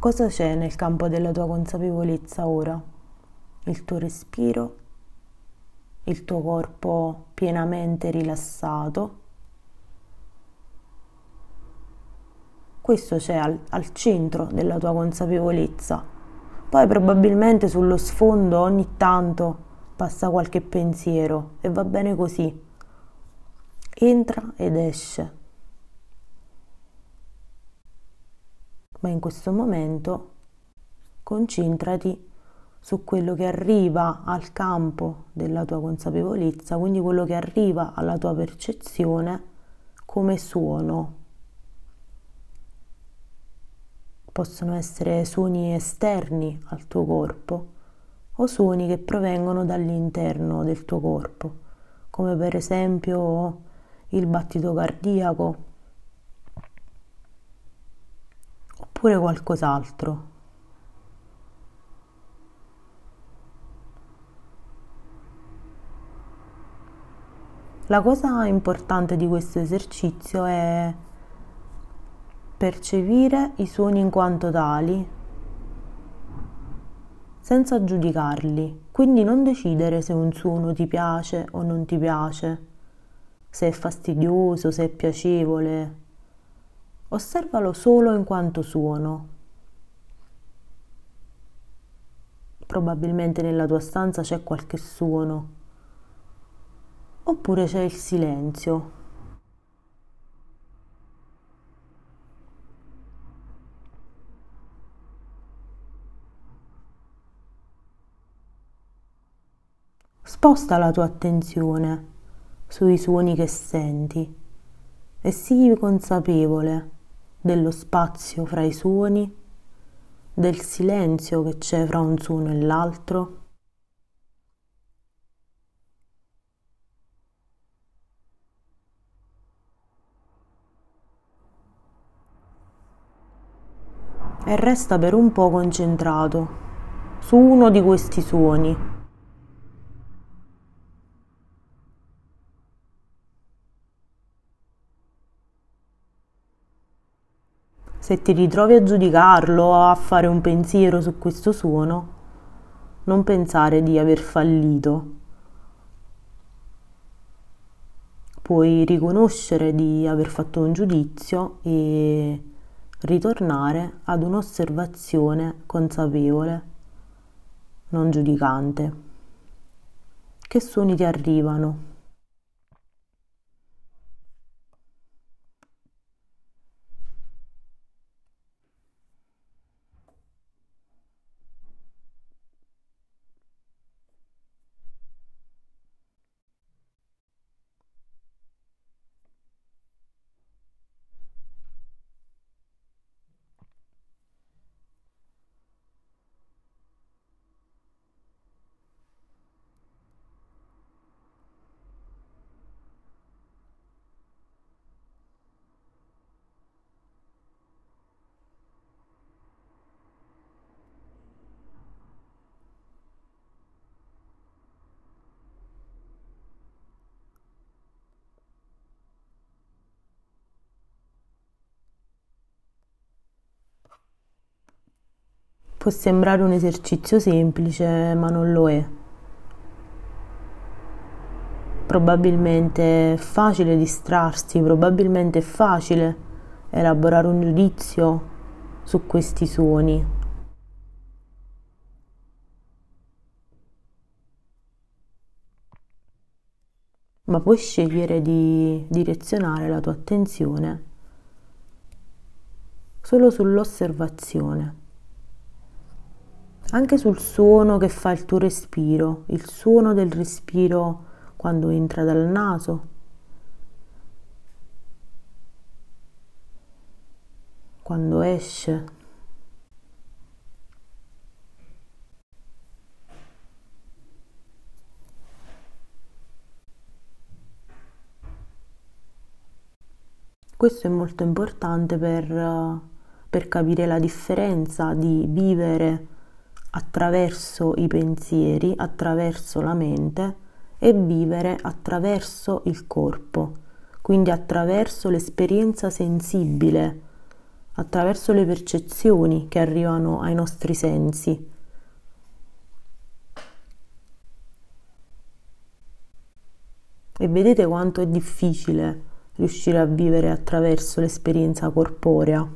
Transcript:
Cosa c'è nel campo della tua consapevolezza ora? Il tuo respiro, il tuo corpo pienamente rilassato. Questo c'è al, al centro della tua consapevolezza. Poi probabilmente sullo sfondo ogni tanto passa qualche pensiero e va bene così. Entra ed esce. Ma in questo momento concentrati su quello che arriva al campo della tua consapevolezza, quindi quello che arriva alla tua percezione come suono. Possono essere suoni esterni al tuo corpo o suoni che provengono dall'interno del tuo corpo, come per esempio il battito cardiaco oppure qualcos'altro. La cosa importante di questo esercizio è percepire i suoni in quanto tali senza giudicarli, quindi non decidere se un suono ti piace o non ti piace, se è fastidioso, se è piacevole, Osservalo solo in quanto suono. Probabilmente nella tua stanza c'è qualche suono, oppure c'è il silenzio. Sposta la tua attenzione sui suoni che senti e sii consapevole dello spazio fra i suoni, del silenzio che c'è fra un suono e l'altro. E resta per un po' concentrato su uno di questi suoni. Se ti ritrovi a giudicarlo o a fare un pensiero su questo suono, non pensare di aver fallito. Puoi riconoscere di aver fatto un giudizio e ritornare ad un'osservazione consapevole, non giudicante. Che suoni ti arrivano? Può sembrare un esercizio semplice, ma non lo è. Probabilmente è facile distrarsi, probabilmente è facile elaborare un giudizio su questi suoni. Ma puoi scegliere di direzionare la tua attenzione solo sull'osservazione anche sul suono che fa il tuo respiro, il suono del respiro quando entra dal naso, quando esce. Questo è molto importante per, per capire la differenza di vivere attraverso i pensieri, attraverso la mente e vivere attraverso il corpo, quindi attraverso l'esperienza sensibile, attraverso le percezioni che arrivano ai nostri sensi. E vedete quanto è difficile riuscire a vivere attraverso l'esperienza corporea.